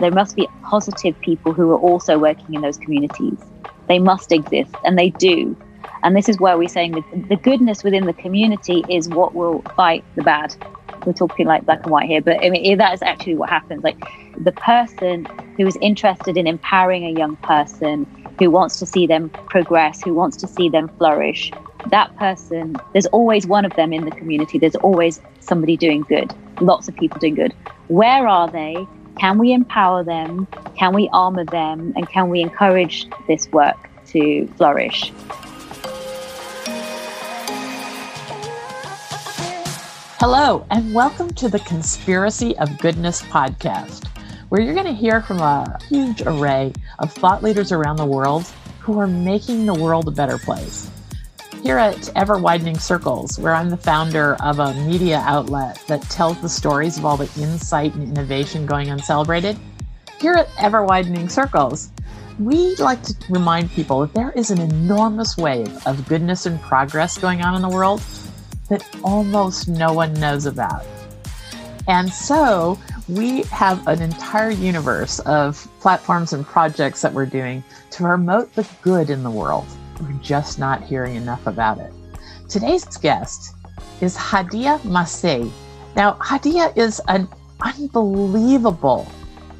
there must be positive people who are also working in those communities. They must exist, and they do. And this is where we're saying that the goodness within the community is what will fight the bad. We're talking like black and white here, but I mean, that is actually what happens. Like the person who is interested in empowering a young person, who wants to see them progress, who wants to see them flourish, that person, there's always one of them in the community. There's always somebody doing good, lots of people doing good. Where are they? Can we empower them? Can we armor them? And can we encourage this work to flourish? Hello, and welcome to the Conspiracy of Goodness podcast, where you're going to hear from a huge array of thought leaders around the world who are making the world a better place. Here at Ever Widening Circles, where I'm the founder of a media outlet that tells the stories of all the insight and innovation going uncelebrated, here at Ever Widening Circles, we like to remind people that there is an enormous wave of goodness and progress going on in the world that almost no one knows about. And so we have an entire universe of platforms and projects that we're doing to promote the good in the world. We're just not hearing enough about it. Today's guest is Hadiya Masieh. Now, Hadiya is an unbelievable,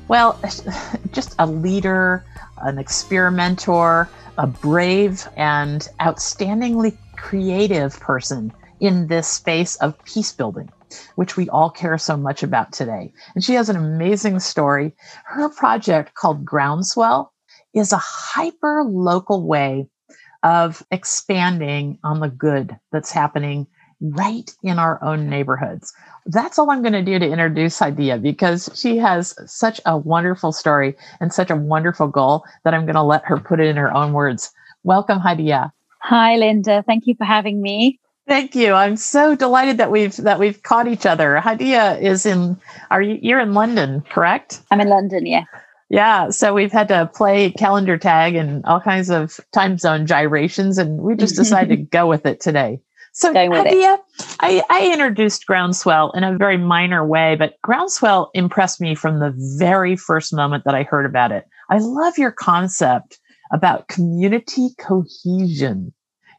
well, just a leader, an experimenter, a brave and outstandingly creative person in this space of peace building, which we all care so much about today. And she has an amazing story. Her project called Groundswell is a hyper local way of expanding on the good that's happening right in our own neighborhoods. That's all I'm going to do to introduce Hadiya because she has such a wonderful story and such a wonderful goal that I'm going to let her put it in her own words. Welcome, Hadiya. Hi, Linda. Thank you for having me. Thank you. I'm so delighted that we've that we've caught each other. Hadiya is in are you you're in London, correct? I'm in London, yeah. Yeah, so we've had to play calendar tag and all kinds of time zone gyrations and we just decided to go with it today. So Hadiya, I, I introduced Groundswell in a very minor way, but Groundswell impressed me from the very first moment that I heard about it. I love your concept about community cohesion.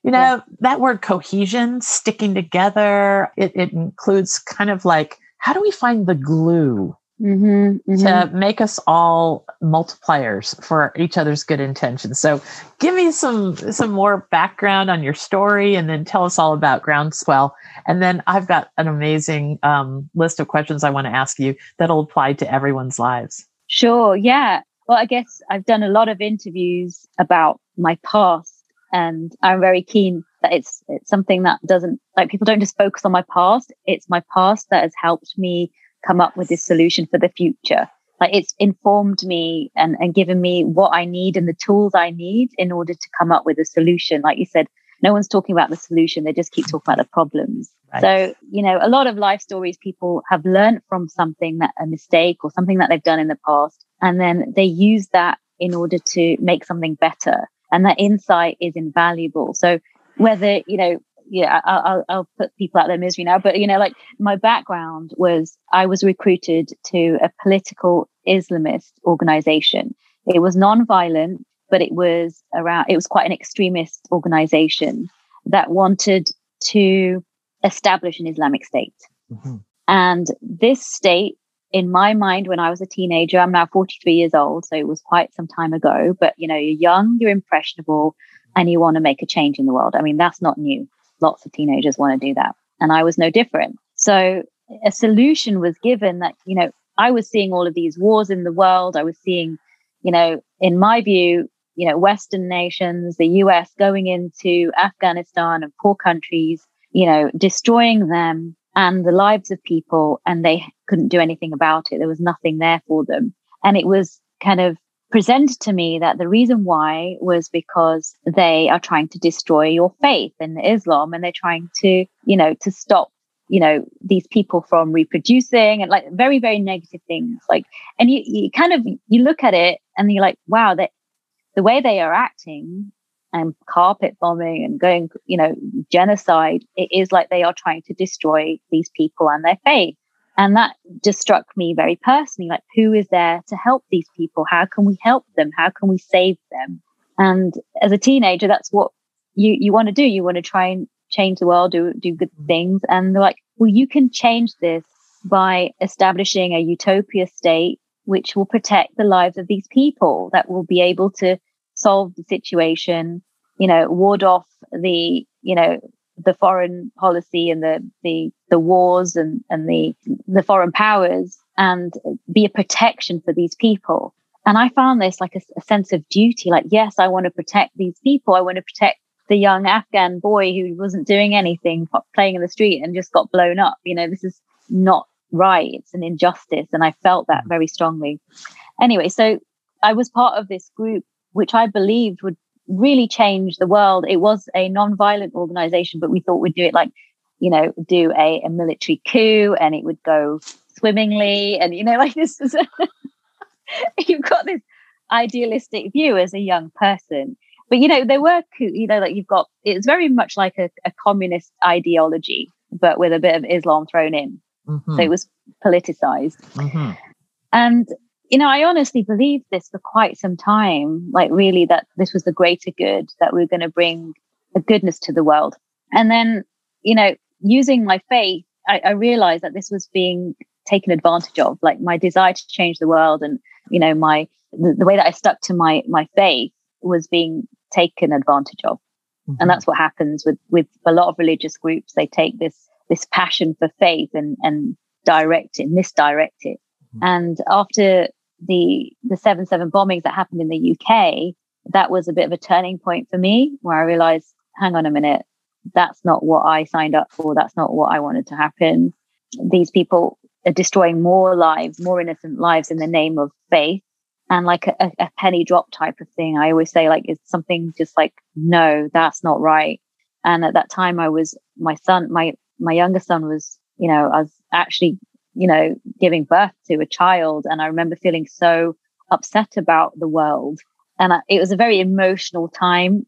You know, yeah. that word cohesion, sticking together, it, it includes kind of like, how do we find the glue Mm-hmm, mm-hmm. to make us all multipliers for each other's good intentions. So, give me some some more background on your story, and then tell us all about Groundswell. And then I've got an amazing um, list of questions I want to ask you that'll apply to everyone's lives. Sure. Yeah. Well, I guess I've done a lot of interviews about my past and I'm very keen that it's it's something that doesn't like people don't just focus on my past. It's my past that has helped me come up with this solution for the future. Like it's informed me and, and given me what I need and the tools I need in order to come up with a solution. Like you said, no one's talking about the solution. They just keep talking about the problems. Right. So, you know, a lot of life stories people have learned from something that a mistake or something that they've done in the past. And then they use that in order to make something better and that insight is invaluable. So whether, you know, yeah, I'll, I'll put people out their misery now, but you know, like my background was I was recruited to a political Islamist organization. It was non-violent, but it was around, it was quite an extremist organization that wanted to establish an Islamic state. Mm-hmm. And this state in my mind when I was a teenager, I'm now 43 years old, so it was quite some time ago, but you know, you're young, you're impressionable, and you want to make a change in the world. I mean, that's not new. Lots of teenagers want to do that. And I was no different. So a solution was given that, you know, I was seeing all of these wars in the world. I was seeing, you know, in my view, you know, Western nations, the US going into Afghanistan and poor countries, you know, destroying them and the lives of people and they couldn't do anything about it. There was nothing there for them. And it was kind of presented to me that the reason why was because they are trying to destroy your faith in Islam and they're trying to, you know, to stop, you know, these people from reproducing and like very, very negative things. Like, and you, you kind of, you look at it and you're like, wow, that the way they are acting and carpet bombing and going, you know, genocide, it is like they are trying to destroy these people and their faith. And that just struck me very personally like, who is there to help these people? How can we help them? How can we save them? And as a teenager, that's what you, you want to do. You want to try and change the world, do, do good mm-hmm. things. And they're like, well, you can change this by establishing a utopia state which will protect the lives of these people that will be able to solve the situation you know ward off the you know the foreign policy and the the the wars and and the the foreign powers and be a protection for these people. And i found this like a, a sense of duty like yes i want to protect these people. I want to protect the young afghan boy who wasn't doing anything playing in the street and just got blown up. You know this is not right. It's an injustice. And i felt that mm. very strongly. Anyway so i was part of this group which i believed would really change the world. It was a non-violent organization, but we thought we'd do it like, you know, do a, a military coup and it would go swimmingly. And, you know, like this is, a you've got this idealistic view as a young person. But, you know, there were, you know, like you've got, it's very much like a, a communist ideology, but with a bit of Islam thrown in. Mm-hmm. So it was politicized. Mm-hmm. And you know, I honestly believed this for quite some time, like really that this was the greater good, that we are going to bring a goodness to the world. And then, you know, using my faith, I, I realized that this was being taken advantage of, like my desire to change the world and, you know, my, the, the way that I stuck to my, my faith was being taken advantage of. Mm-hmm. And that's what happens with, with a lot of religious groups. They take this, this passion for faith and, and direct it, misdirect it. Mm-hmm. And after the the seven seven bombings that happened in the UK, that was a bit of a turning point for me, where I realized, hang on a minute, that's not what I signed up for. That's not what I wanted to happen. These people are destroying more lives, more innocent lives in the name of faith. And like a, a penny drop type of thing. I always say, like, it's something just like, no, that's not right. And at that time, I was, my son, my, my younger son was, you know, I was actually you know, giving birth to a child. And I remember feeling so upset about the world. And I, it was a very emotional time.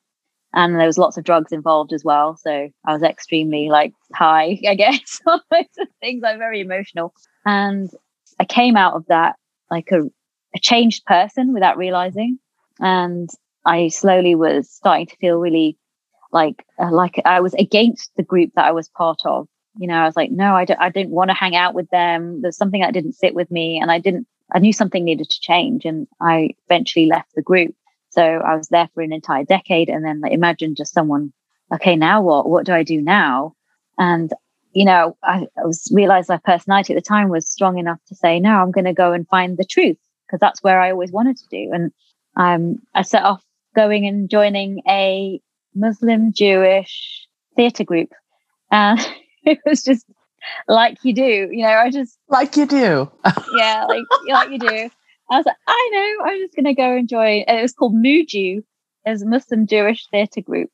And there was lots of drugs involved as well. So I was extremely like high, I guess. Those things. I'm very emotional. And I came out of that like a, a changed person without realizing. And I slowly was starting to feel really like uh, like I was against the group that I was part of you know, I was like, no, I, don't, I didn't want to hang out with them. There's something that didn't sit with me. And I didn't, I knew something needed to change. And I eventually left the group. So I was there for an entire decade. And then like, imagine just someone, okay, now what? What do I do now? And, you know, I, I was realized my personality at the time was strong enough to say, no, I'm going to go and find the truth because that's where I always wanted to do. And um, I set off going and joining a Muslim Jewish theatre group. Uh, it was just like you do, you know, I just like you do. yeah, like like you do. I was like, I know, I'm just gonna go enjoy and it was called Muju as a Muslim Jewish theatre group.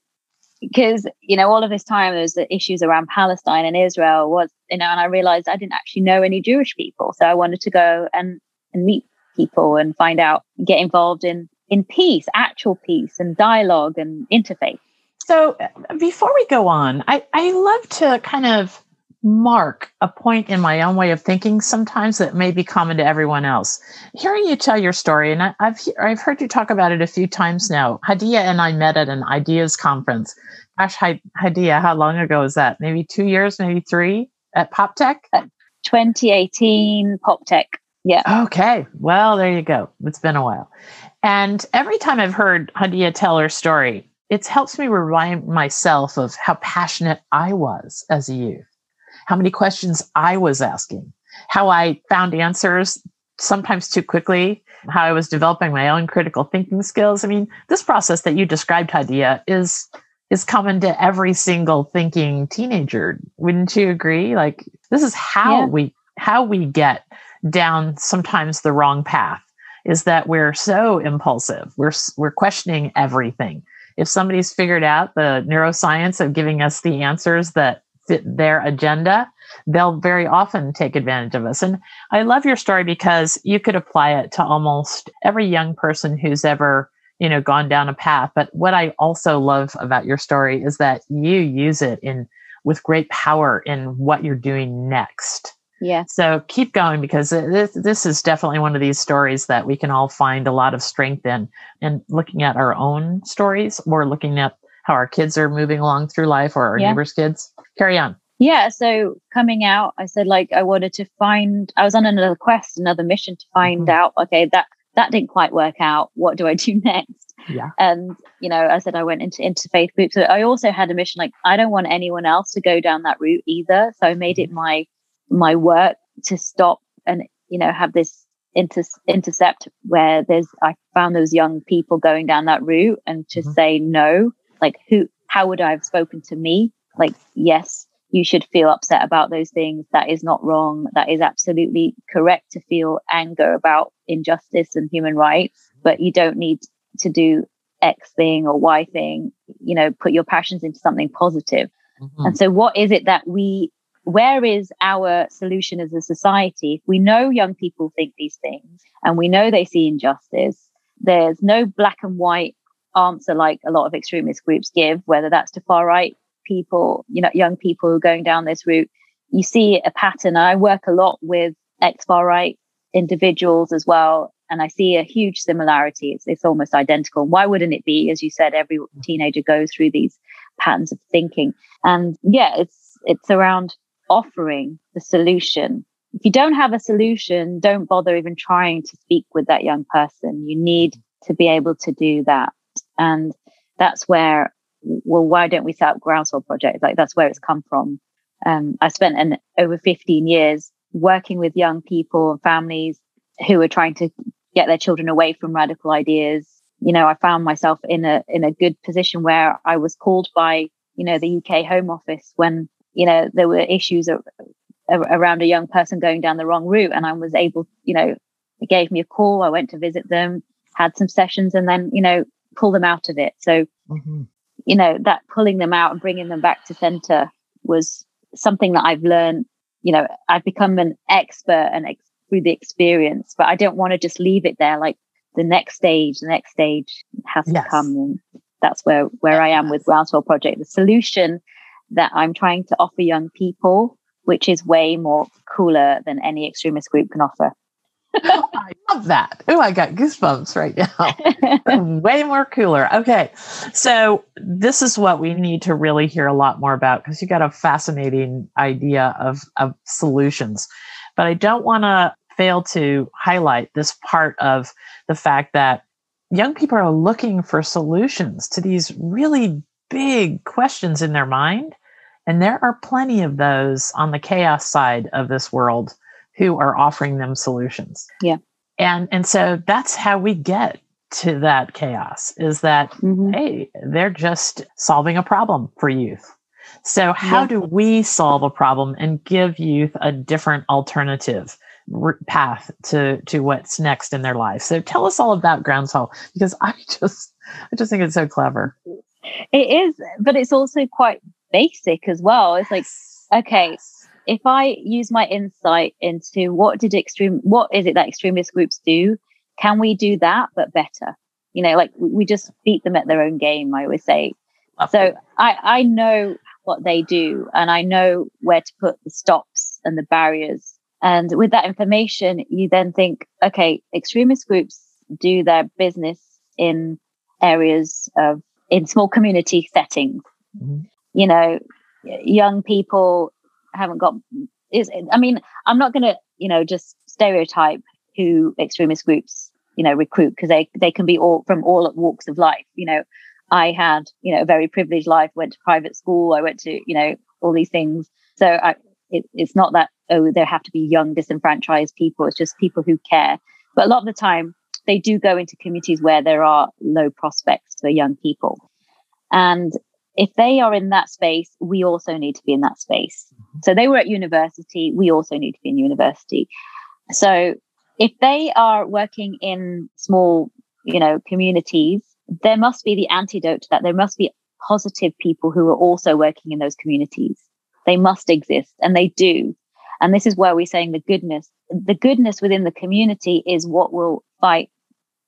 Because, you know, all of this time there's the issues around Palestine and Israel was, you know, and I realized I didn't actually know any Jewish people. So I wanted to go and, and meet people and find out and get involved in in peace, actual peace and dialogue and interfaith. So before we go on, I, I love to kind of mark a point in my own way of thinking sometimes that may be common to everyone else. Hearing you tell your story, and I, have I've heard you talk about it a few times now. Hadiya and I met at an ideas conference. Gosh, Hadiya, how long ago was that? Maybe two years, maybe three at PopTech? Uh, 2018 PopTech. Yeah. Okay. Well, there you go. It's been a while. And every time I've heard Hadiya tell her story, it helps me remind myself of how passionate I was as a youth, how many questions I was asking, how I found answers sometimes too quickly, how I was developing my own critical thinking skills. I mean, this process that you described, Hadiya, is is common to every single thinking teenager. Wouldn't you agree? Like this is how yeah. we how we get down sometimes the wrong path is that we're so impulsive. We're we're questioning everything if somebody's figured out the neuroscience of giving us the answers that fit their agenda, they'll very often take advantage of us. And I love your story because you could apply it to almost every young person who's ever you know gone down a path but what i also love about your story is that you use it in with great power in what you're doing next Yeah. So keep going because this, this is definitely one of these stories that we can all find a lot of strength in. And looking at our own stories or looking at how our kids are moving along through life or our yeah. neighbors' kids. Carry on. Yeah. So coming out, I said, like, I wanted to find, I was on another quest, another mission to find mm-hmm. out, okay, that, that didn't quite work out. What do I do next? Yeah. And, you know, I said I went into interfaith groups. So I also had a mission like I don't want anyone else to go down that route either. So I made it mm-hmm. my my work to stop and, you know, have this inter- intercept where there's I found those young people going down that route and to mm-hmm. say no, like who how would I have spoken to me? Like, yes, you should feel upset about those things. That is not wrong. That is absolutely correct to feel anger about injustice and human rights, but you don't need to do X thing or Y thing, you know, put your passions into something positive. Mm-hmm. And so, what is it that we, where is our solution as a society? we know young people think these things and we know they see injustice, there's no black and white answer like a lot of extremist groups give, whether that's to far right people, you know, young people going down this route. You see a pattern. I work a lot with ex far right individuals as well and I see a huge similarity. It's, it's almost identical. Why wouldn't it be? As you said, every teenager goes through these patterns of thinking. And yeah, it's, it's around offering the solution. If you don't have a solution, don't bother even trying to speak with that young person. You need to be able to do that. And that's where, well, why don't we set up Groundswell Project? Like that's where it's come from. Um, I spent an over 15 years working with young people and families who are trying to get their children away from radical ideas. You know, I found myself in a in a good position where I was called by, you know, the UK Home Office when, you know, there were issues around a young person going down the wrong route and I was able, you know, they gave me a call, I went to visit them, had some sessions and then, you know, pull them out of it. So, mm-hmm. you know, that pulling them out and bringing them back to center was something that I've learned, you know, I've become an expert and ex- through the experience, but I don't want to just leave it there. Like the next stage, the next stage has yes. to come. And that's where, where I am with Groundswell Project. The solution that I'm trying to offer young people, which is way more cooler than any extremist group can offer. I love that. Oh, I got goosebumps right now. Way more cooler. Okay. So, this is what we need to really hear a lot more about because you got a fascinating idea of, of solutions. But I don't want to fail to highlight this part of the fact that young people are looking for solutions to these really big questions in their mind. And there are plenty of those on the chaos side of this world who are offering them solutions. Yeah. And and so that's how we get to that chaos is that mm-hmm. hey, they're just solving a problem for youth. So how yeah. do we solve a problem and give youth a different alternative? path to to what's next in their life. So tell us all about Groundswell because I just I just think it's so clever. It is, but it's also quite basic as well. It's like okay, if I use my insight into what did extreme what is it that extremist groups do? Can we do that but better? You know, like we just beat them at their own game, I always say. So I, I know what they do and I know where to put the stops and the barriers and with that information, you then think, okay, extremist groups do their business in areas of, in small community settings. Mm-hmm. You know, young people haven't got, is, I mean, I'm not going to, you know, just stereotype who extremist groups, you know, recruit because they, they can be all from all walks of life. You know, I had, you know, a very privileged life, went to private school. I went to, you know, all these things. So I, it, it's not that oh there have to be young disenfranchised people it's just people who care but a lot of the time they do go into communities where there are low prospects for young people and if they are in that space we also need to be in that space mm-hmm. so they were at university we also need to be in university so if they are working in small you know communities there must be the antidote to that there must be positive people who are also working in those communities they must exist and they do. And this is where we're saying the goodness, the goodness within the community is what will fight,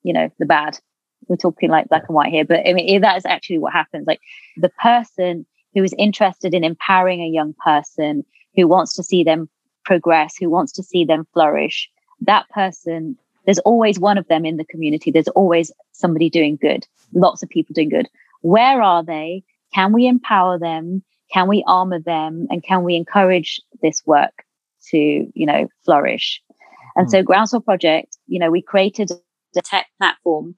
you know, the bad. We're talking like black and white here, but I mean, that is actually what happens. Like the person who is interested in empowering a young person who wants to see them progress, who wants to see them flourish, that person, there's always one of them in the community. There's always somebody doing good, lots of people doing good. Where are they? Can we empower them? Can we armor them? And can we encourage this work to, you know, flourish? And mm. so Groundswell Project, you know, we created a tech platform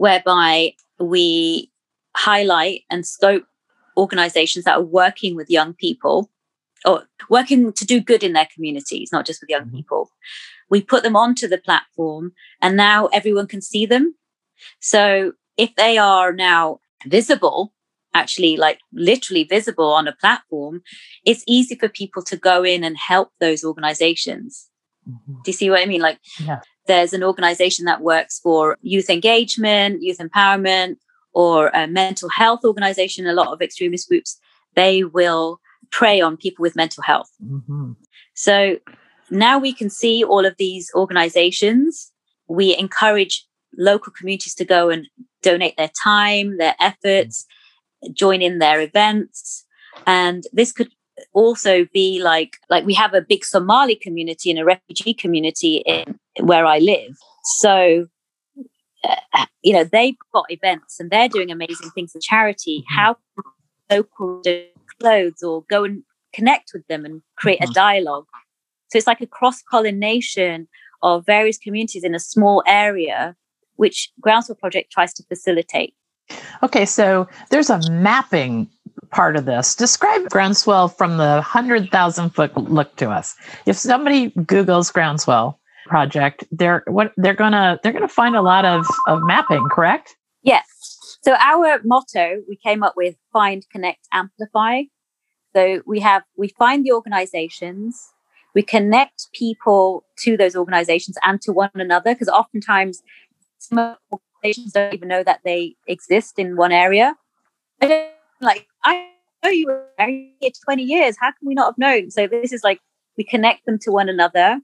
whereby we highlight and scope organizations that are working with young people or working to do good in their communities, not just with young mm-hmm. people. We put them onto the platform and now everyone can see them. So if they are now visible, actually like literally visible on a platform, it's easy for people to go in and help those organizations. Mm-hmm. Do you see what I mean? Like yeah. There's an organization that works for youth engagement, youth empowerment, or a mental health organization, a lot of extremist groups, they will prey on people with mental health. Mm-hmm. So now we can see all of these organizations. We encourage local communities to go and donate their time, their efforts, join in their events. And this could also be like like we have a big Somali community and a refugee community in where I live. So uh, you know they've got events and they're doing amazing things for charity. Mm-hmm. How local clothes or go and connect with them and create mm-hmm. a dialogue. So it's like a cross pollination of various communities in a small area, which Groundswell Project tries to facilitate. Okay, so there's a mapping part of this. Describe Groundswell from the 100,000 foot look to us. If somebody Googles Groundswell project, they're what they're gonna they're gonna find a lot of, of mapping, correct? Yes. So our motto we came up with find, connect, amplify. So we have we find the organizations, we connect people to those organizations and to one another because oftentimes some organizations don't even know that they exist in one area. I like I know you were here 20 years. How can we not have known? So this is like we connect them to one another,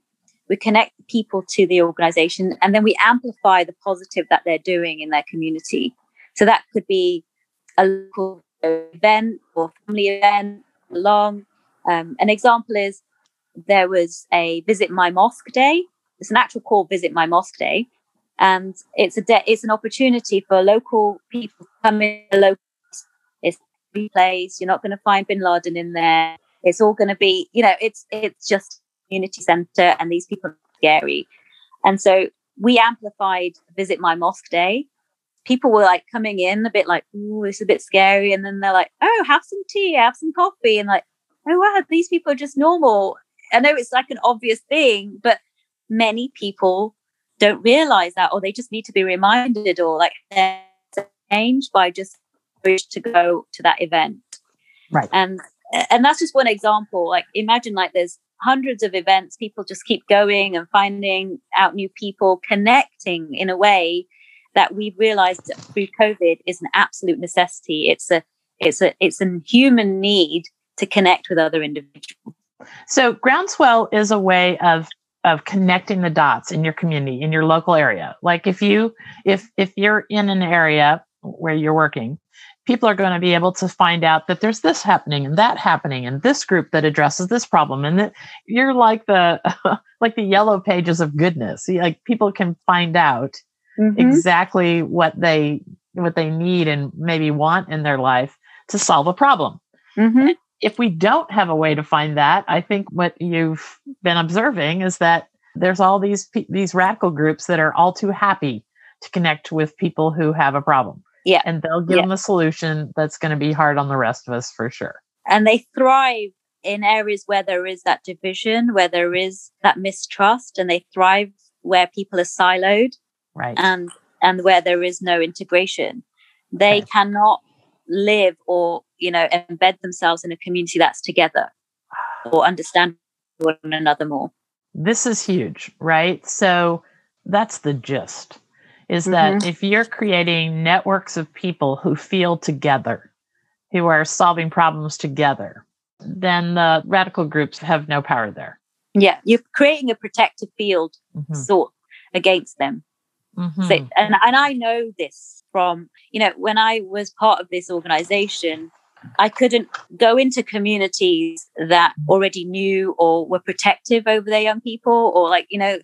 we connect people to the organization, and then we amplify the positive that they're doing in their community. So that could be a local event or family event along. Um, an example is there was a visit my mosque day. It's an actual called visit my mosque day, and it's a de- it's an opportunity for local people to come in. The local place. You're not going to find Bin Laden in there. It's all going to be, you know, it's it's just community center, and these people are scary, and so we amplified visit my mosque day people were like coming in a bit like, oh, it's a bit scary. And then they're like, oh, have some tea, have some coffee. And like, oh, wow, these people are just normal. I know it's like an obvious thing, but many people don't realize that, or they just need to be reminded, or like they're changed by just wish to go to that event. Right. Um, and and that's just one example. Like imagine like there's hundreds of events, people just keep going and finding out new people, connecting in a way that we've realized through COVID is an absolute necessity. It's a it's a it's a human need to connect with other individuals. So groundswell is a way of of connecting the dots in your community in your local area like if you if if you're in an area where you're working people are going to be able to find out that there's this happening and that happening and this group that addresses this problem and that you're like the like the yellow pages of goodness like people can find out mm-hmm. exactly what they what they need and maybe want in their life to solve a problem. Mm-hmm. If we don't have a way to find that, I think what you've been observing is that there's all these these radical groups that are all too happy to connect with people who have a problem. Yeah. And they'll give yeah. them a solution that's going to be hard on the rest of us for sure. And they thrive in areas where there is that division, where there is that mistrust, and they thrive where people are siloed right and and where there is no integration they okay. cannot live or you know embed themselves in a community that's together or understand one another more this is huge right so that's the gist is that mm-hmm. if you're creating networks of people who feel together who are solving problems together then the radical groups have no power there yeah you're creating a protective field mm-hmm. sort against them Mm-hmm. So, and, and I know this from, you know, when I was part of this organization, I couldn't go into communities that already knew or were protective over their young people, or like, you know,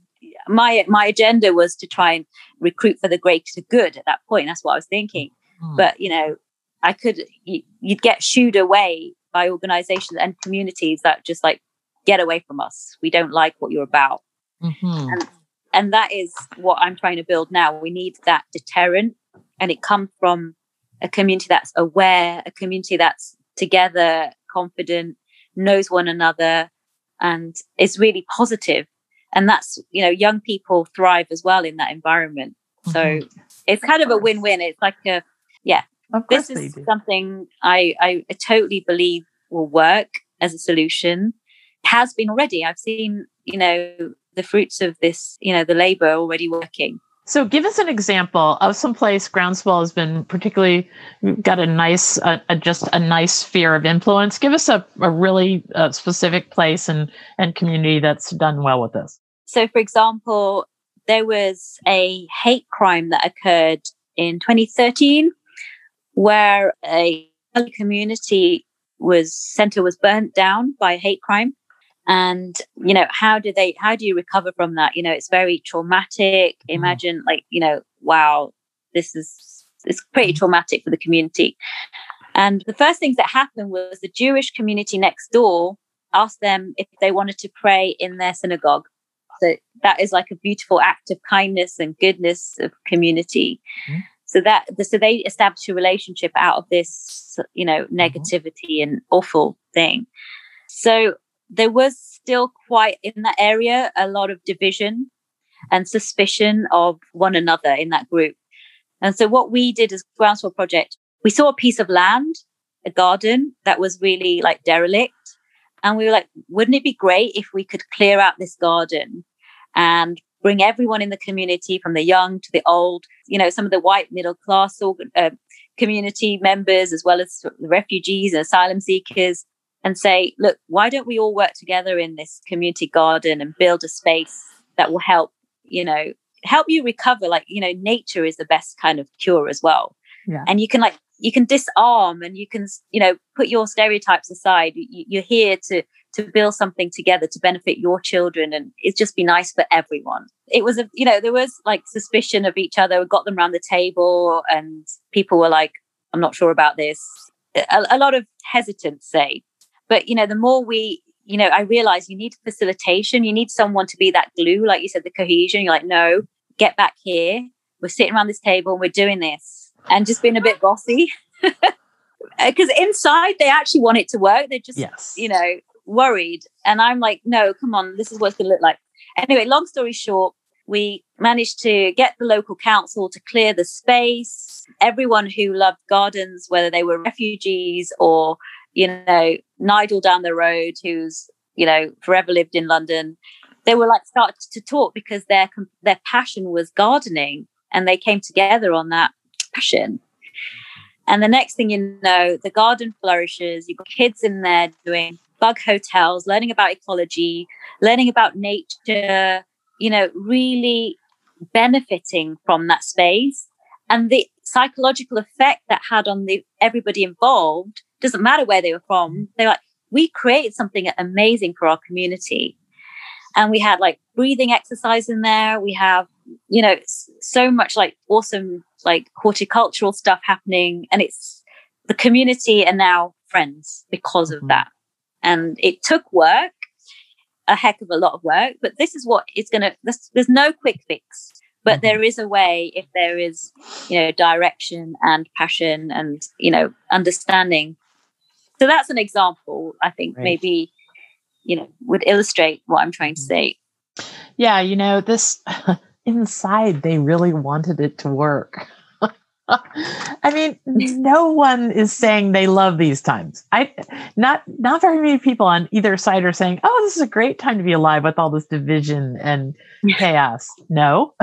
my my agenda was to try and recruit for the greater good at that point. That's what I was thinking. Mm. But you know, I could you, would get shooed away by organizations and communities that just like get away from us. We don't like what you're about. Mm-hmm. And and that is what I'm trying to build now. We need that deterrent and it comes from a community that's aware, a community that's together, confident, knows one another, and is really positive. And that's, you know, young people thrive as well in that environment. So mm-hmm. it's kind of a win-win. It's like a, yeah, this is something I, I totally believe will work as a solution. It has been already. I've seen, you know, the fruits of this, you know, the labor already working. So, give us an example of some place Groundswell has been particularly got a nice, uh, a, just a nice sphere of influence. Give us a, a really uh, specific place and and community that's done well with this. So, for example, there was a hate crime that occurred in 2013, where a community was center was burnt down by hate crime. And you know how do they how do you recover from that? You know it's very traumatic. Mm. imagine like you know wow this is it's pretty mm. traumatic for the community. And the first things that happened was the jewish community next door asked them if they wanted to pray in their synagogue so that is like a beautiful act of kindness and goodness of community mm. so that so they establish a relationship out of this you know mm-hmm. negativity mm-hmm. and awful thing so there was still quite in that area a lot of division and suspicion of one another in that group. And so what we did as Groundswell Project, we saw a piece of land, a garden that was really like derelict. And we were like, wouldn't it be great if we could clear out this garden and bring everyone in the community from the young to the old, you know, some of the white middle class uh, community members, as well as the refugees and asylum seekers, and say, look, why don't we all work together in this community garden and build a space that will help, you know, help you recover? Like, you know, nature is the best kind of cure as well. Yeah. And you can like, you can disarm and you can, you know, put your stereotypes aside. You, you're here to, to build something together to benefit your children and it's just be nice for everyone. It was a, you know, there was like suspicion of each other. We got them around the table and people were like, I'm not sure about this. A, a lot of hesitancy but, you know, the more we, you know, I realize you need facilitation. You need someone to be that glue, like you said, the cohesion. You're like, no, get back here. We're sitting around this table and we're doing this. And just being a bit bossy. Because inside they actually want it to work. They're just, yes. you know, worried. And I'm like, no, come on, this is what it's going to look like. Anyway, long story short, we managed to get the local council to clear the space. Everyone who loved gardens, whether they were refugees or you know, Nigel down the road, who's, you know, forever lived in London, they were like started to talk because their their passion was gardening and they came together on that passion. And the next thing you know, the garden flourishes. You've got kids in there doing bug hotels, learning about ecology, learning about nature, you know, really benefiting from that space. And the psychological effect that had on the everybody involved doesn't matter where they were from. They're like, we created something amazing for our community. And we had like breathing exercise in there. We have, you know, so much like awesome, like horticultural stuff happening. And it's the community are now friends because of mm-hmm. that. And it took work, a heck of a lot of work, but this is what it's going to, there's, no quick fix but mm-hmm. there is a way if there is you know direction and passion and you know understanding so that's an example, I think, right. maybe, you know, would illustrate what I'm trying to mm. say. Yeah, you know, this inside, they really wanted it to work. I mean, no one is saying they love these times. I not not very many people on either side are saying, "Oh, this is a great time to be alive with all this division and chaos." No,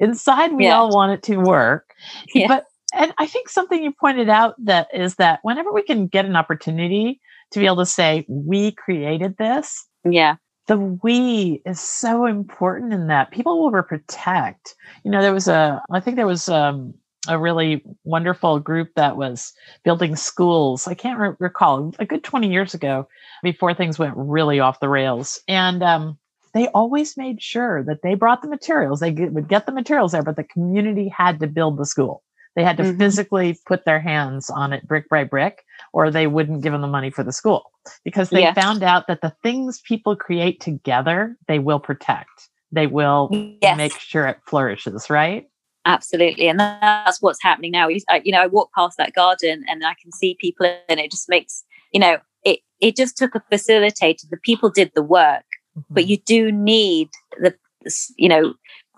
inside we yeah. all want it to work, yeah. but and I think something you pointed out that is that whenever we can get an opportunity to be able to say, we created this. Yeah. The we is so important in that people will protect. You know, there was a, I think there was um, a really wonderful group that was building schools. I can't re- recall a good 20 years ago before things went really off the rails. And um, they always made sure that they brought the materials. They get, would get the materials there, but the community had to build the school. They had to mm-hmm. physically put their hands on it brick by brick, or they wouldn't give them the money for the school because they found out that the things people create together, they will protect. They will yes. make sure it flourishes, right? Absolutely. And that's what's happening now. You know, I walk past that garden and I can see people and it just makes, you know, it, it just took a facilitator. The people did the work, mm-hmm. but you do need the, you know,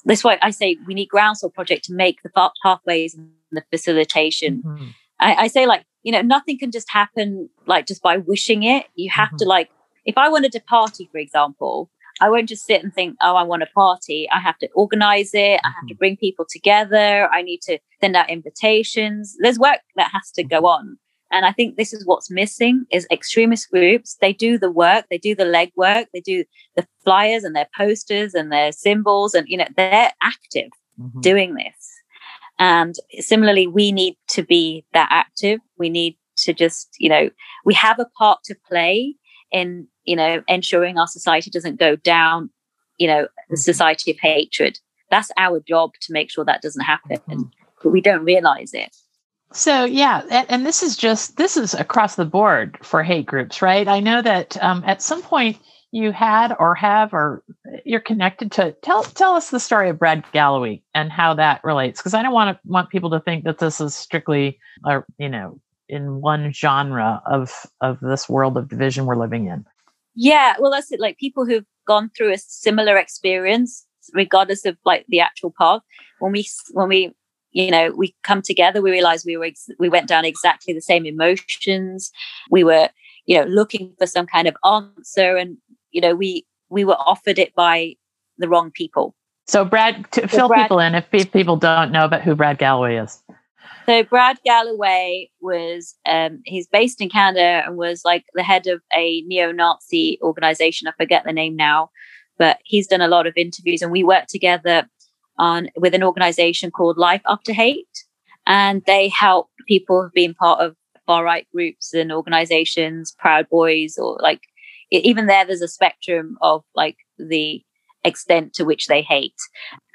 that's why I say we need Groundswell Project to make the pathways and the facilitation. Mm-hmm. I, I, say like, you know, nothing can just happen like just by wishing it. You have mm-hmm. to like, if I wanted to party, for example, I won't just sit and think, oh, I want a party. I have to organize it. I have to mm-hmm. bring people together. I need to send out invitations. There's work that has to go mm-hmm. on. And I think this is what's missing is extremist groups. They do the work, they do the legwork, they do the flyers and their posters and their symbols, and you know, they're active mm-hmm. doing this. And similarly, we need to be that active. We need to just, you know, we have a part to play in you know ensuring our society doesn't go down you know the mm-hmm. society of hatred that's our job to make sure that doesn't happen mm-hmm. but we don't realize it so yeah and, this is just this is across the board for hate groups right? I know that um, at some point you had or have or you're connected to tell tell us the story of brad galloway and how that relates because i don't want to want people to think that this is strictly or you know in one genre of of this world of division we're living in. Yeah well that's it like people who've gone through a similar experience regardless of like the actual path when we when we you know we come together we realize we were ex- we went down exactly the same emotions. We were you know looking for some kind of answer and you know we we were offered it by the wrong people. So brad to so fill brad, people in if people don't know about who brad galloway is. So Brad Galloway was um, he's based in Canada and was like the head of a neo-Nazi organization. I forget the name now, but he's done a lot of interviews and we worked together on with an organization called Life After Hate, and they help people who've been part of far right groups and organizations, Proud Boys, or like even there. There's a spectrum of like the extent to which they hate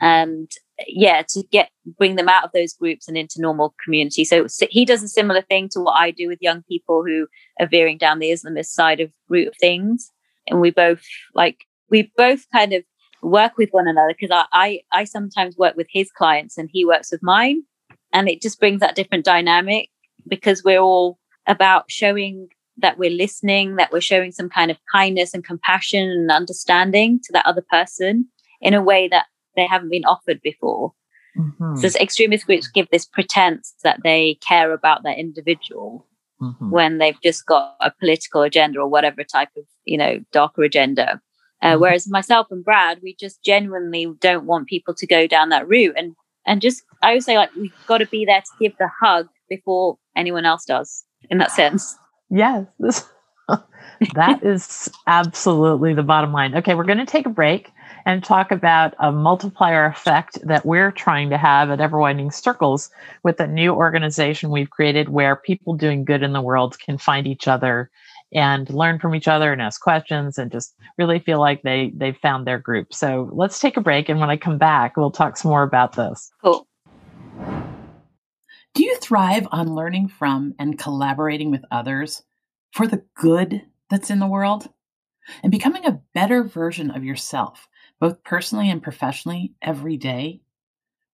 and yeah to get bring them out of those groups and into normal community so, he does a similar thing to what i do with young people who are veering down the islamist side of root of things and we both like we both kind of work with one another because I, I i sometimes work with his clients and he works with mine and it just brings that different dynamic because we're all about showing that we're listening, that we're showing some kind of kindness and compassion and understanding to that other person in a way that they haven't been offered before. Mm-hmm. So extremist groups give this pretense that they care about that individual mm-hmm. when they've just got a political agenda or whatever type of, you know, darker agenda. Uh, mm-hmm. Whereas myself and Brad, we just genuinely don't want people to go down that route. And and just I would say like we've got to be there to give the hug before anyone else does in that sense. Yes. that is absolutely the bottom line. Okay, we're going to take a break and talk about a multiplier effect that we're trying to have at Ever Widening Circles with a new organization we've created where people doing good in the world can find each other and learn from each other and ask questions and just really feel like they they found their group. So let's take a break and when I come back, we'll talk some more about this. Cool. Do you thrive on learning from and collaborating with others for the good that's in the world? And becoming a better version of yourself, both personally and professionally, every day?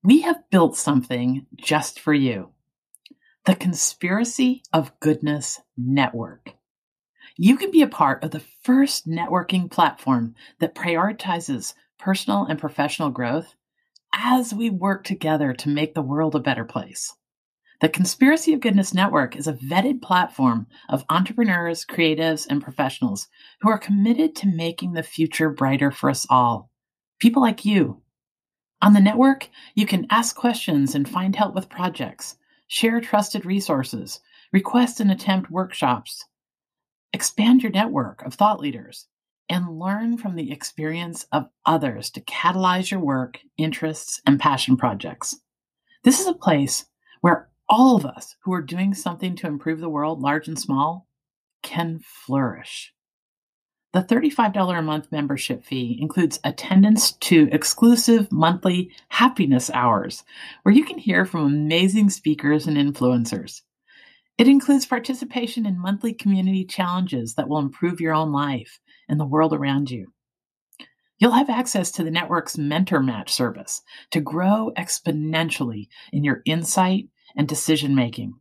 We have built something just for you the Conspiracy of Goodness Network. You can be a part of the first networking platform that prioritizes personal and professional growth as we work together to make the world a better place. The Conspiracy of Goodness Network is a vetted platform of entrepreneurs, creatives, and professionals who are committed to making the future brighter for us all. People like you. On the network, you can ask questions and find help with projects, share trusted resources, request and attempt workshops, expand your network of thought leaders, and learn from the experience of others to catalyze your work, interests, and passion projects. This is a place where all of us who are doing something to improve the world, large and small, can flourish. The $35 a month membership fee includes attendance to exclusive monthly happiness hours, where you can hear from amazing speakers and influencers. It includes participation in monthly community challenges that will improve your own life and the world around you. You'll have access to the network's Mentor Match service to grow exponentially in your insight and decision making.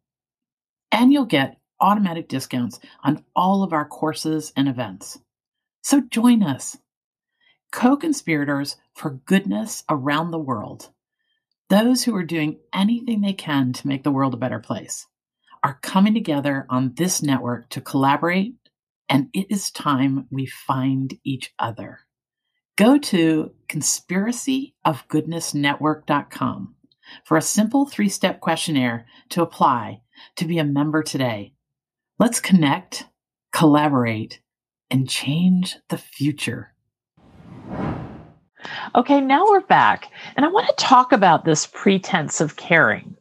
And you'll get automatic discounts on all of our courses and events. So join us, co conspirators for goodness around the world. Those who are doing anything they can to make the world a better place are coming together on this network to collaborate, and it is time we find each other. Go to conspiracyofgoodnessnetwork.com for a simple three step questionnaire to apply to be a member today. Let's connect, collaborate, and change the future. Okay, now we're back, and I want to talk about this pretense of caring,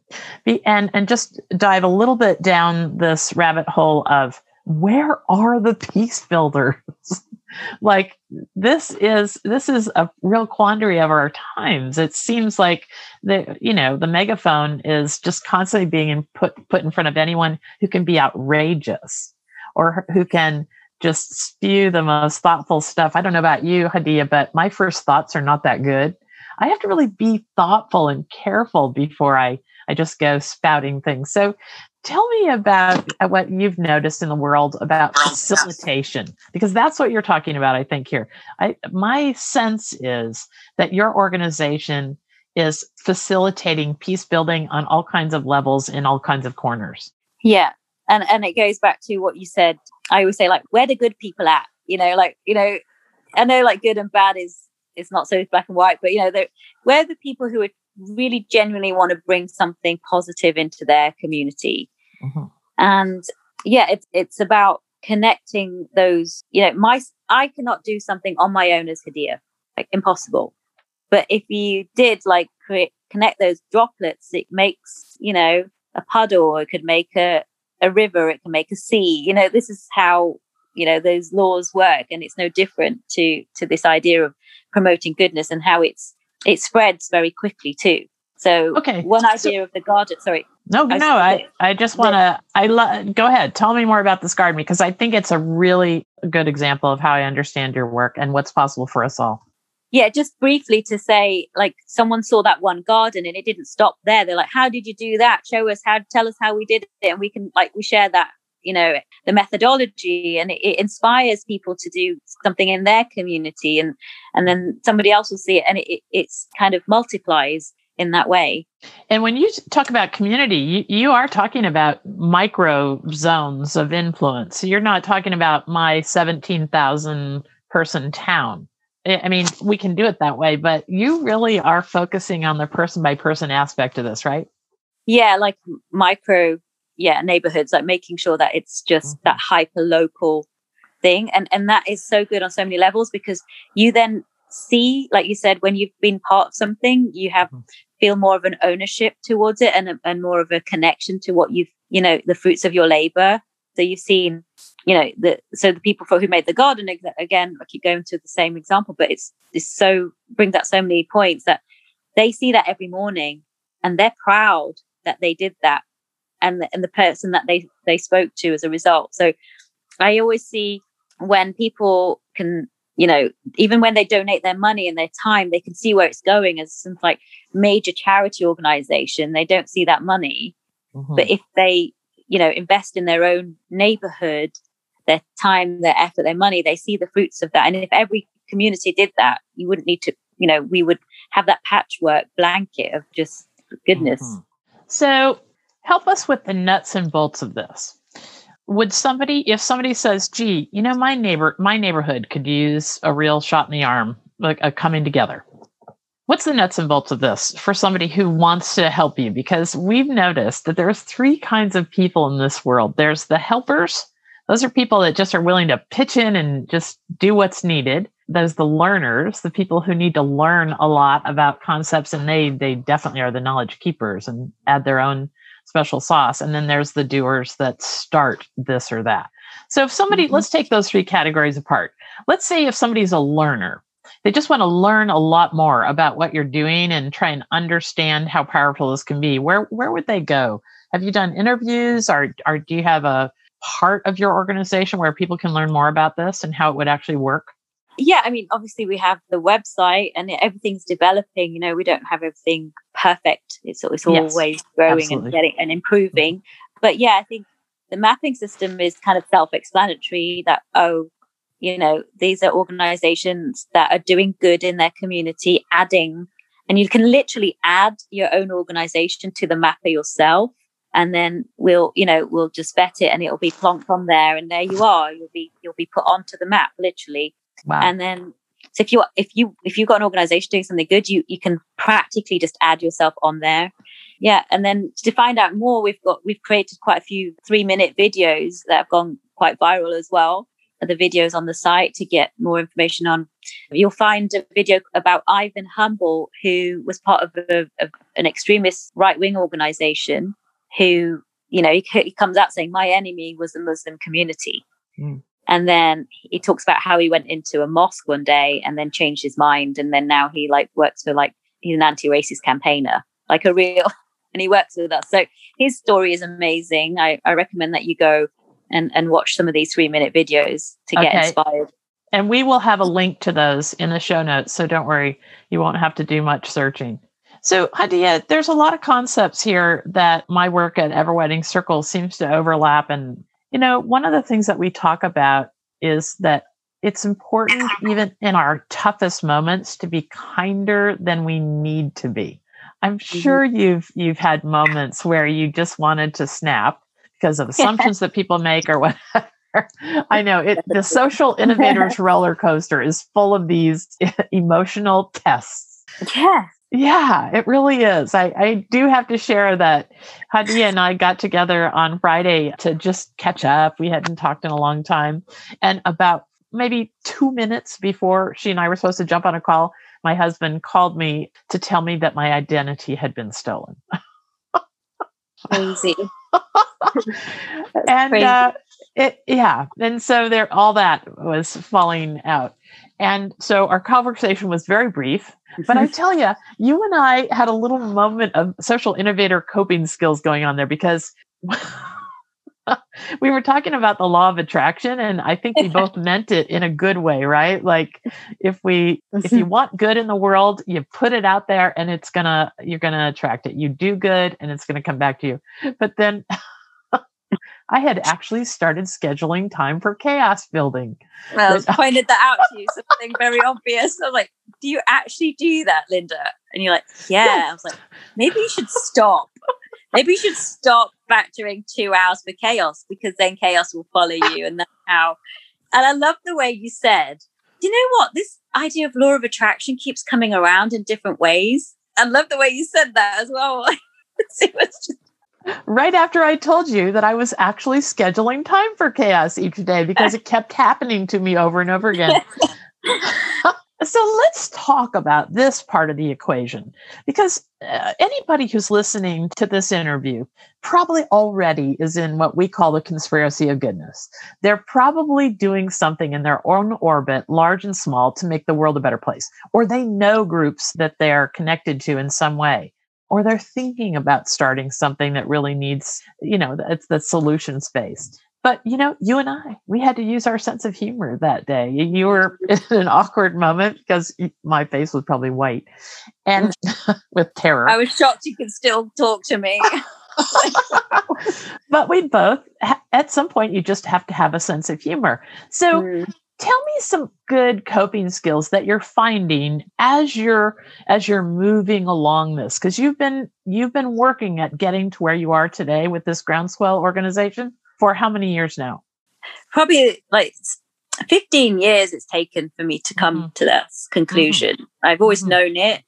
and and just dive a little bit down this rabbit hole of where are the peace builders? like this is this is a real quandary of our times. It seems like the you know the megaphone is just constantly being put put in front of anyone who can be outrageous or who can just spew the most thoughtful stuff. I don't know about you, Hadiya, but my first thoughts are not that good. I have to really be thoughtful and careful before I, I just go spouting things. So tell me about what you've noticed in the world about facilitation, because that's what you're talking about, I think, here. I, my sense is that your organization is facilitating peace building on all kinds of levels in all kinds of corners. Yeah. And and it goes back to what you said I always say like, where the good people at? You know, like you know, I know like good and bad is is not so black and white, but you know, where the people who are really genuinely want to bring something positive into their community, mm-hmm. and yeah, it's it's about connecting those. You know, my I cannot do something on my own as Hadiya like impossible. But if you did like create, connect those droplets, it makes you know a puddle. Or it could make a a river, it can make a sea. You know, this is how you know those laws work, and it's no different to to this idea of promoting goodness and how it's it spreads very quickly too. So, okay, one idea so, of the garden. Sorry. No, I no, I, I just want to. I lo- go ahead. Tell me more about this garden because I think it's a really good example of how I understand your work and what's possible for us all yeah, just briefly to say, like someone saw that one garden and it didn't stop there. They're like, "How did you do that? Show us how. Tell us how we did it." And we can like we share that, you know, the methodology, and it, it inspires people to do something in their community, and and then somebody else will see it, and it, it it's kind of multiplies in that way. And when you talk about community, you, you are talking about micro zones of influence. You're not talking about my 17,000 person town I mean, we can do it that way, but you really are focusing on the person by person aspect of this, right? Yeah, like micro, yeah, neighborhoods, like making sure that it's just mm-hmm. that hyper local thing. And and that is so good on so many levels because you then see, like you said, when you've been part of something, you have mm-hmm. feel more of an ownership towards it and and more of a connection to what you've, you know, the fruits of your labor. So you've seen you know the so the people for who made the garden again i keep going to the same example but it's it's so brings out so many points that they see that every morning and they're proud that they did that and the, and the person that they they spoke to as a result. So i always see when people can you know even when they donate their money and their time they can see where it's going as some like major charity organization. They don't see that money. Mm-hmm. but if they you know invest in their own neighborhood their time, their effort, their money, they see the fruits of that. And if every community did that, you wouldn't need to, you know, we would have that patchwork blanket of just goodness. Mm-hmm. So help us with the nuts and bolts of this. Would somebody, if somebody says, gee, you know, my neighbor, my neighborhood could use a real shot in the arm, like a coming together. What's the nuts and bolts of this for somebody who wants to help you? Because we've noticed that there's three kinds of people in this world. There's the helpers, those are people that just are willing to pitch in and just do what's needed. Those the learners, the people who need to learn a lot about concepts, and they they definitely are the knowledge keepers and add their own special sauce. And then there's the doers that start this or that. So if somebody, mm-hmm. let's take those three categories apart. Let's say if somebody's a learner, they just want to learn a lot more about what you're doing and try and understand how powerful this can be. Where where would they go? Have you done interviews or, or do you have a part of your organization where people can learn more about this and how it would actually work? Yeah, I mean, obviously we have the website and everything's developing. You know, we don't have everything perfect. It's, it's always yes, growing absolutely. and getting and improving. Mm-hmm. But yeah, I think the mapping system is kind of self-explanatory. That oh, you know, these are organizations that are doing good in their community, adding, and you can literally add your own organization to the mapper yourself and then we'll you know we'll just vet it and it'll be plonked on there and there you are you'll be you'll be put onto the map literally. Wow. and then so if you if you if you've got an organization doing something good you you can practically just add yourself on there. Yeah and then to find out more we've got we've created quite a few three minute videos that have gone quite viral as well the videos on the site to get more information on you'll find a video about ivan humble who was part of, a, of an extremist right-wing organization who, you know, he, he comes out saying, My enemy was the Muslim community. Mm. And then he talks about how he went into a mosque one day and then changed his mind. And then now he like works for like, he's an anti racist campaigner, like a real, and he works with us. So his story is amazing. I, I recommend that you go and, and watch some of these three minute videos to get okay. inspired. And we will have a link to those in the show notes. So don't worry, you won't have to do much searching. So, Hadiya, there's a lot of concepts here that my work at Ever Widening Circle seems to overlap. And, you know, one of the things that we talk about is that it's important, even in our toughest moments, to be kinder than we need to be. I'm mm-hmm. sure you've you've had moments where you just wanted to snap because of assumptions that people make or whatever. I know it the social innovators roller coaster is full of these emotional tests. Yeah. Yeah, it really is. I, I do have to share that Hadiya and I got together on Friday to just catch up. We hadn't talked in a long time. And about maybe two minutes before she and I were supposed to jump on a call, my husband called me to tell me that my identity had been stolen. Crazy. and. Uh, it, yeah. And so there, all that was falling out. And so our conversation was very brief, but I tell you, you and I had a little moment of social innovator coping skills going on there because we were talking about the law of attraction and I think we both meant it in a good way, right? Like if we if you mm-hmm. want good in the world, you put it out there and it's to you're to attract it. You do good and it's to come back to you. But then I had actually started scheduling time for chaos building. Well, I pointed that out to you, something very obvious. I was like, Do you actually do that, Linda? And you're like, Yeah. I was like, Maybe you should stop. Maybe you should stop factoring two hours for chaos because then chaos will follow you. And that's how. And I love the way you said, Do you know what? This idea of law of attraction keeps coming around in different ways. I love the way you said that as well. just right after I told you that I was actually scheduling time for chaos each day because it kept happening to me over and over again. so let's talk about this part of the equation because uh, anybody who's listening to this interview probably already is in what we call the conspiracy of goodness. They're probably doing something in their own orbit, large and small, to make the world a better place, or they know groups that they're connected to in some way or they're thinking about starting something that really needs, you know, it's the solutions based. But you know, you and I, we had to use our sense of humor that day. You were in an awkward moment because my face was probably white and with terror. I was shocked you could still talk to me. but we both, at some point, you just have to have a sense of humor. So, mm tell me some good coping skills that you're finding as you're as you're moving along this because you've been you've been working at getting to where you are today with this groundswell organization for how many years now probably like 15 years it's taken for me to come mm-hmm. to that conclusion mm-hmm. i've always mm-hmm. known it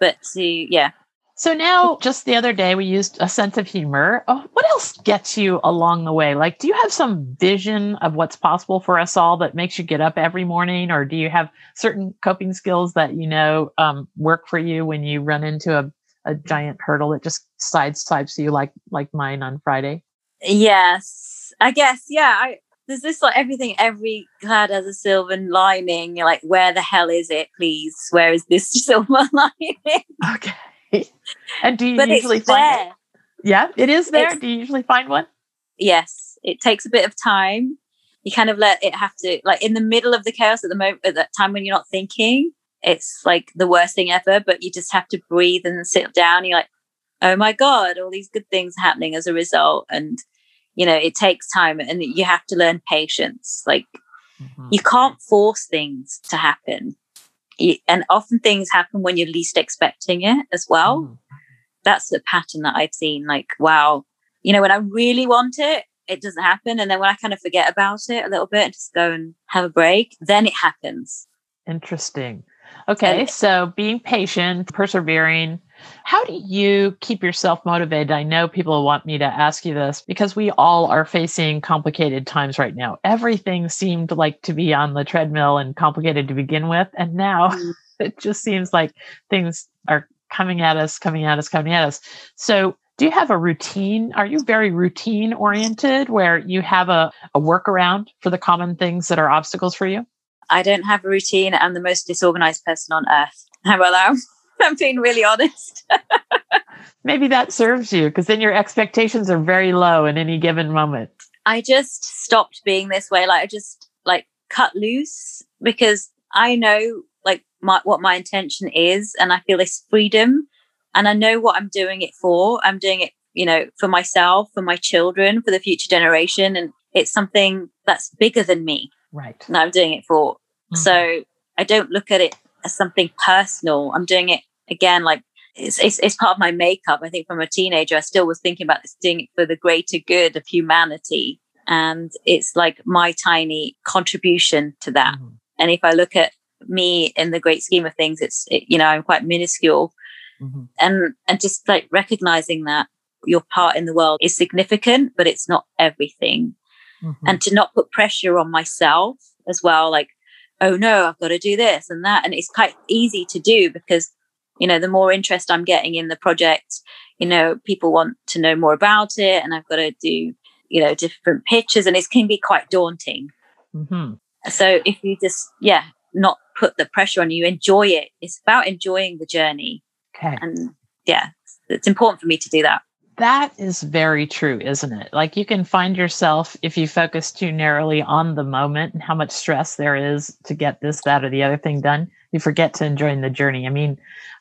but to yeah so now, just the other day, we used a sense of humor. Oh, what else gets you along the way? Like, do you have some vision of what's possible for us all that makes you get up every morning, or do you have certain coping skills that you know um, work for you when you run into a, a giant hurdle that just sideswipes you like like mine on Friday? Yes, I guess. Yeah, I, there's this like everything. Every cloud has a silver lining. You're like, where the hell is it? Please, where is this silver lining? Okay. And do you but usually find there. it? Yeah, it is there. It's, do you usually find one? Yes, it takes a bit of time. You kind of let it have to, like in the middle of the chaos at the moment, at that time when you're not thinking, it's like the worst thing ever. But you just have to breathe and sit down. You're like, oh my god, all these good things happening as a result, and you know it takes time, and you have to learn patience. Like mm-hmm. you can't force things to happen, and often things happen when you're least expecting it as well. Mm that's the pattern that I've seen. Like, wow, you know, when I really want it, it doesn't happen. And then when I kind of forget about it a little bit and just go and have a break, then it happens. Interesting. Okay. And, so being patient, persevering. How do you keep yourself motivated? I know people want me to ask you this because we all are facing complicated times right now. Everything seemed like to be on the treadmill and complicated to begin with. And now mm. it just seems like things are coming at us, coming at us, coming at us. So, do you have a routine? Are you very routine oriented where you have a, a workaround for the common things that are obstacles for you? I don't have a routine. I'm the most disorganized person on earth. How about that? I'm being really honest. Maybe that serves you because then your expectations are very low in any given moment. I just stopped being this way. Like I just like cut loose because I know like my, what my intention is and i feel this freedom and i know what i'm doing it for i'm doing it you know for myself for my children for the future generation and it's something that's bigger than me right and i'm doing it for mm-hmm. so i don't look at it as something personal i'm doing it again like it's, it's, it's part of my makeup i think from a teenager i still was thinking about this doing it for the greater good of humanity and it's like my tiny contribution to that mm-hmm. and if i look at me in the great scheme of things it's it, you know i'm quite minuscule mm-hmm. and and just like recognizing that your part in the world is significant but it's not everything mm-hmm. and to not put pressure on myself as well like oh no i've got to do this and that and it's quite easy to do because you know the more interest i'm getting in the project you know people want to know more about it and i've got to do you know different pitches and it can be quite daunting mm-hmm. so if you just yeah not put the pressure on you. Enjoy it. It's about enjoying the journey. Okay. And yeah, it's important for me to do that. That is very true, isn't it? Like you can find yourself if you focus too narrowly on the moment and how much stress there is to get this, that, or the other thing done, you forget to enjoy the journey. I mean,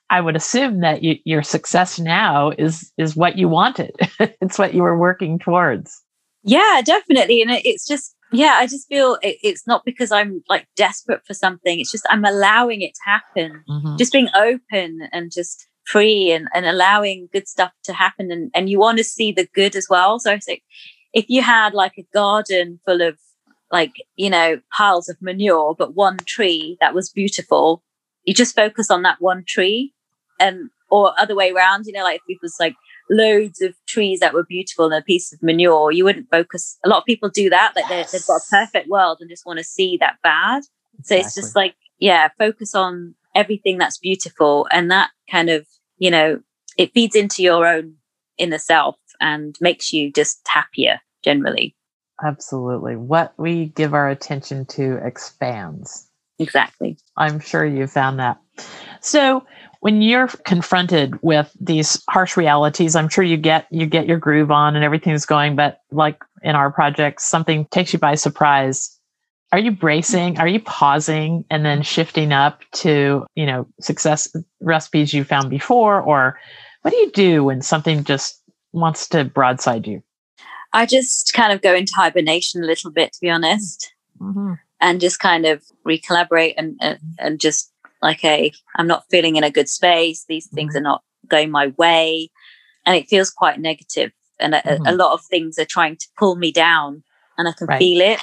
I would assume that you, your success now is is what you wanted. it's what you were working towards. Yeah, definitely. And it's just yeah, I just feel it, it's not because I'm like desperate for something. It's just I'm allowing it to happen. Mm-hmm. Just being open and just free and, and allowing good stuff to happen. And, and you want to see the good as well. So I think if you had like a garden full of like, you know, piles of manure, but one tree that was beautiful, you just focus on that one tree and or other way around, you know, like if it was like loads of trees that were beautiful and a piece of manure, you wouldn't focus. A lot of people do that, like yes. they've got a perfect world and just want to see that bad. So it's just like, yeah, focus on everything that's beautiful. And that kind of, you know, it feeds into your own inner self and makes you just happier generally. Absolutely. What we give our attention to expands. Exactly. I'm sure you found that. So, when you're confronted with these harsh realities i'm sure you get you get your groove on and everything's going but like in our projects something takes you by surprise are you bracing are you pausing and then shifting up to you know success recipes you found before or what do you do when something just wants to broadside you i just kind of go into hibernation a little bit to be honest mm-hmm. and just kind of recollaborate and, and and just like a i'm not feeling in a good space these things mm-hmm. are not going my way and it feels quite negative and a, mm-hmm. a lot of things are trying to pull me down and i can right. feel it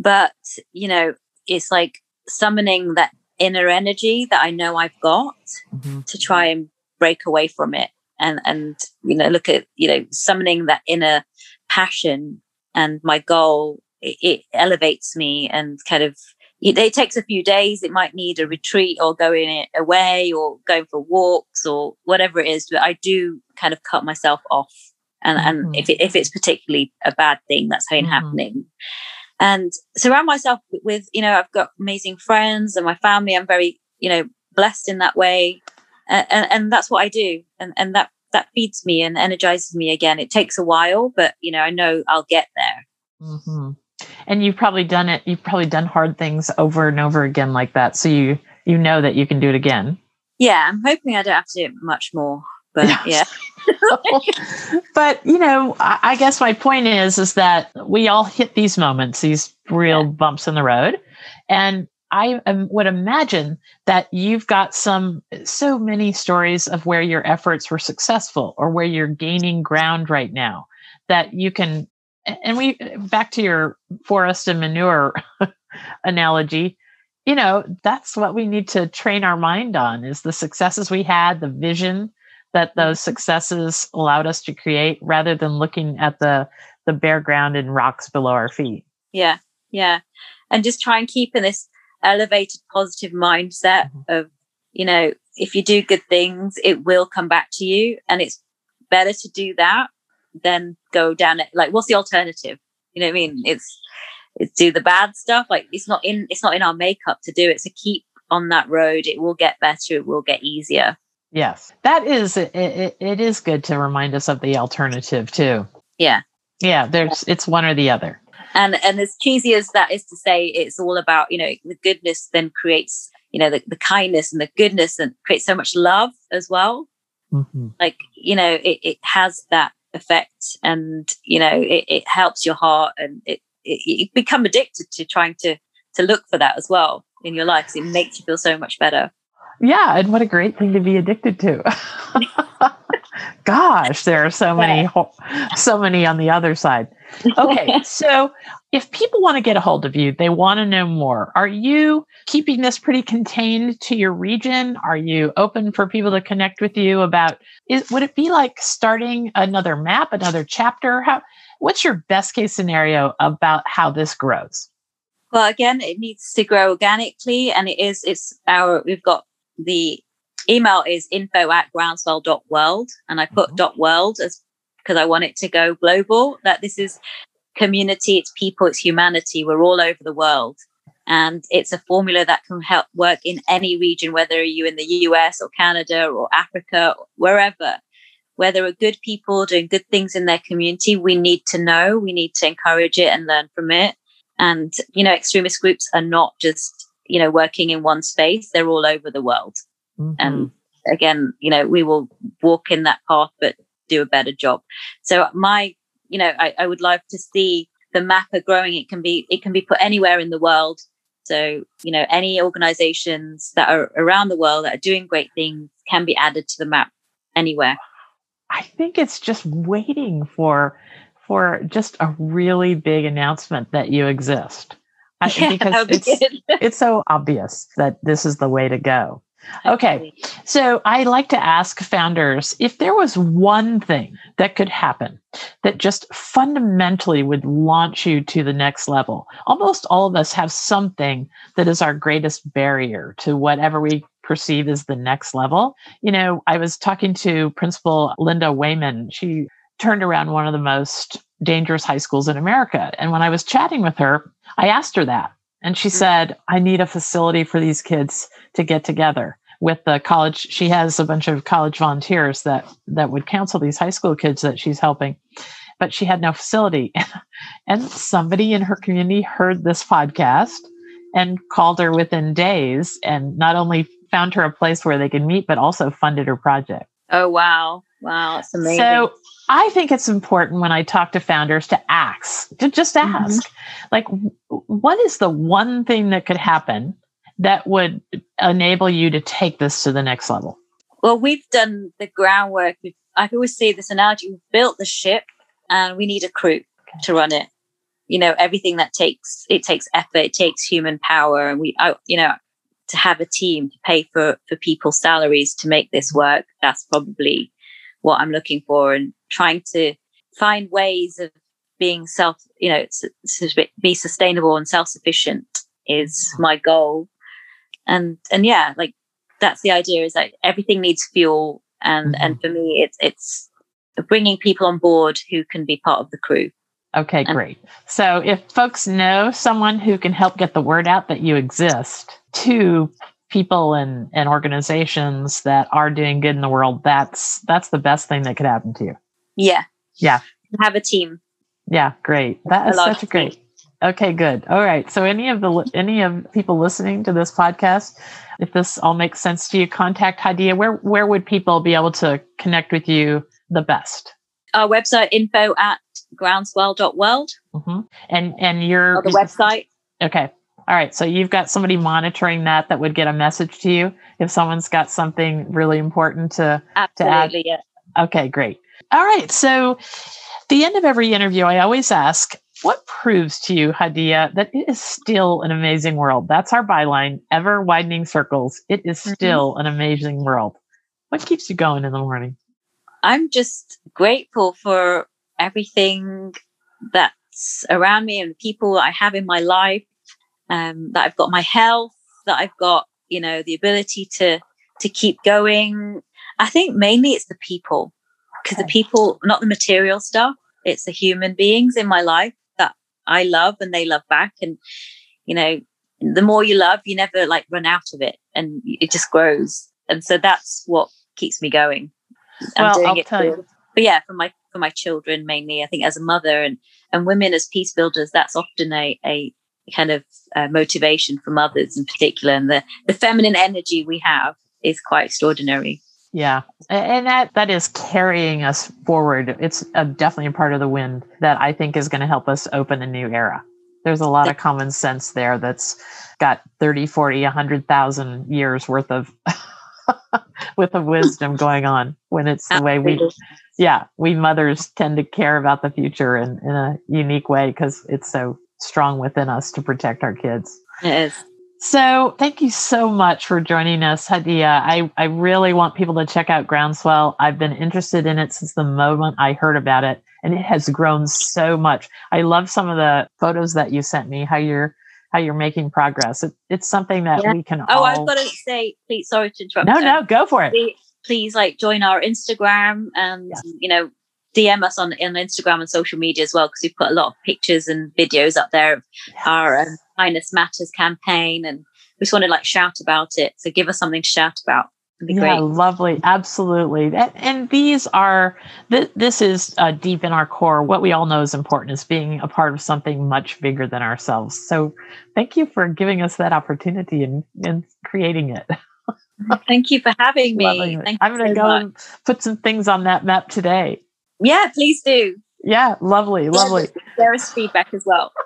but you know it's like summoning that inner energy that i know i've got mm-hmm. to try and break away from it and and you know look at you know summoning that inner passion and my goal it, it elevates me and kind of it takes a few days. It might need a retreat or going away or going for walks or whatever it is. But I do kind of cut myself off. And, mm-hmm. and if, it, if it's particularly a bad thing that's been mm-hmm. happening, and surround myself with, you know, I've got amazing friends and my family. I'm very, you know, blessed in that way. And, and, and that's what I do. And, and that, that feeds me and energizes me again. It takes a while, but, you know, I know I'll get there. Mm-hmm and you've probably done it you've probably done hard things over and over again like that so you you know that you can do it again yeah i'm hoping i don't have to do it much more but yeah. but you know I, I, guess my point is is that we all hit these moments these real yeah. bumps in the road. And I would imagine that you've got some so many stories of where your efforts were successful or where you're gaining ground right now that you can and we back to your forest and manure analogy you know that's what we need to train our mind on is the successes we had the vision that those mm-hmm. successes allowed us to create rather than looking at the the bare ground and rocks below our feet. Yeah yeah. And just try and keep in this elevated positive mindset mm-hmm. of you know if you do good things it will come back to you. And it's better to do that than go down it. Like what's the alternative? You know what i mean? It's it's do the bad stuff. Like it's not in it's not in our makeup to do it. So keep on that road. It will get better. It will get easier yes. That is it, it, it is good to remind us of the alternative too. Yeah. Yeah there's it's one or the other. And and as cheesy as that is to say it's all about you know the goodness then creates you know the, the kindness and the goodness and creates so much love as well. Mm-hmm. like you know it, it has that effect and you know it, it helps your heart and it, it, you become addicted to trying to to look for that as well in your life. It makes you feel so much better yeah and what a great thing to be addicted to. Gosh there are so many so many on the other side. Okay so if people want to get a hold of you they want to know more are you keeping this pretty contained to your region? Are you open for people to connect with you about is, would it be like starting another map another chapter? How what's your best case scenario about how this grows? Well again it needs to grow organically and it is it's our we've got the email is info at groundswell.world. And I put mm-hmm. .world as because I want it to go global, that this is community, it's people, it's humanity. We're all over the world. And it's a formula that can help work in any region, whether you're in the US or Canada or Africa, or wherever. Where there are good people doing good things in their community, we need to know, we need to encourage it and learn from it. And, you know, extremist groups are not just, you know, working in one space, they're all over the world. Mm-hmm. And again, you know, we will walk in that path, but do a better job. So my, you know, I, I would love to see the mapper growing. It can be, it can be put anywhere in the world. So, you know, any organizations that are around the world that are doing great things can be added to the map anywhere. I think it's just waiting for for just a really big announcement that you exist. Yeah, because be it's, it's so obvious that this is the way to go. Okay. So I like to ask founders if there was one thing that could happen that just fundamentally would launch you to the next level. Almost all of us have something that is our greatest barrier to whatever we perceive as the next level. You know, I was talking to Principal Linda Wayman. She turned around one of the most dangerous high schools in America. And when I was chatting with her, I asked her that. And she mm-hmm. said, I need a facility for these kids to get together with the college. She has a bunch of college volunteers that, that would counsel these high school kids that she's helping, but she had no facility. and somebody in her community heard this podcast and called her within days and not only found her a place where they could meet, but also funded her project. Oh, wow. Wow. It's amazing. So I think it's important when I talk to founders to ask, to just mm-hmm. ask, mm-hmm. like, what is the one thing that could happen that would enable you to take this to the next level? Well, we've done the groundwork. I always say this analogy: we've built the ship, and we need a crew to run it. You know, everything that takes it takes effort, it takes human power, and we, you know, to have a team to pay for for people's salaries to make this work. That's probably what I'm looking for, and trying to find ways of being self, you know, be sustainable and self sufficient is my goal. And and yeah, like that's the idea is that everything needs fuel and mm-hmm. and for me it's it's bringing people on board who can be part of the crew. Okay, great. So if folks know someone who can help get the word out that you exist to people and, and organizations that are doing good in the world, that's that's the best thing that could happen to you. Yeah. Yeah. Have a team. Yeah, great. That is such a great. Okay, good. All right. So any of the any of people listening to this podcast, if this all makes sense to you, contact Hadiya. Where where would people be able to connect with you the best? Our website info at groundswell.world. Mm-hmm. And and your or the website. Okay. All right. So you've got somebody monitoring that that would get a message to you if someone's got something really important to, Absolutely, to add. Yeah. Okay, great. All right. So the end of every interview, I always ask, what proves to you, Hadiya, that it is still an amazing world? That's our byline, ever widening circles. It is mm-hmm. still mm-hmm. an amazing world. What keeps you going in the morning? I'm just grateful for everything that's around me and the people I have in my life. Um, that I've got my health, that I've got, you know, the ability to to keep going. I think mainly it's the people because okay. the people, not the material stuff, it's the human beings in my life that I love and they love back. And you know, the more you love, you never like run out of it, and it just grows. And so that's what keeps me going. I'm well, I'll tell you. But yeah, for my for my children mainly. I think as a mother and and women as peace builders, that's often a a kind of uh, motivation for mothers in particular, and the the feminine energy we have is quite extraordinary. Yeah, and that that is carrying us forward. It's a, definitely a part of the wind that I think is going to help us open a new era. There's a lot of common sense there that's got 30, 40, 100,000 years worth of with of wisdom going on when it's the way we yeah we mothers tend to care about the future in, in a unique way because it's so strong within us to protect our kids it is so thank you so much for joining us Hadiya I, I really want people to check out groundswell i've been interested in it since the moment i heard about it and it has grown so much i love some of the photos that you sent me how you're how you're making progress. It, it's something that yeah. we can. Oh, all... I've got to say, please, sorry to interrupt. No, um, no, go for it. Please, please, like join our Instagram and yes. you know DM us on on Instagram and social media as well because we've put a lot of pictures and videos up there of yes. our um, Kindness Matters campaign, and we just want to like shout about it. So give us something to shout about yeah, great. lovely. Absolutely. And, and these are, th- this is uh, deep in our core. What we all know is important is being a part of something much bigger than ourselves. So thank you for giving us that opportunity and, and creating it. thank you for having me. I'm going to so go much. and put some things on that map today. Yeah, please do. Yeah, lovely, lovely. There is feedback as well.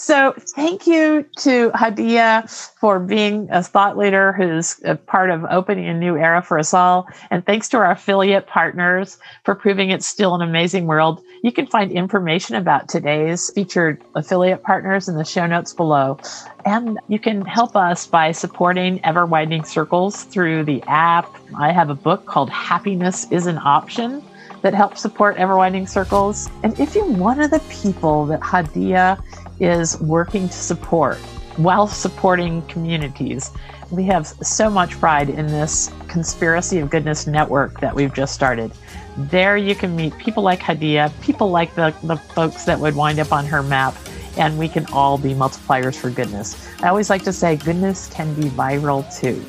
So, thank you to Hadiya for being a thought leader who's a part of opening a new era for us all. And thanks to our affiliate partners for proving it's still an amazing world. You can find information about today's featured affiliate partners in the show notes below. And you can help us by supporting Ever Widening Circles through the app. I have a book called Happiness is an Option that help support Ever Widening Circles. And if you're one of the people that Hadiya is working to support while supporting communities, we have so much pride in this Conspiracy of Goodness network that we've just started. There you can meet people like Hadiya, people like the, the folks that would wind up on her map, and we can all be multipliers for goodness. I always like to say goodness can be viral too.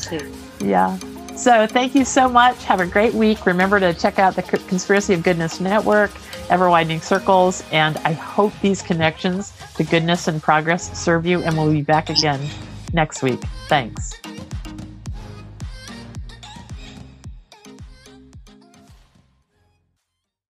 Too. Yeah. So thank you so much. Have a great week. Remember to check out the Conspiracy of Goodness Network, Ever Widening Circles, and I hope these connections to goodness and progress serve you, and we'll be back again next week. Thanks.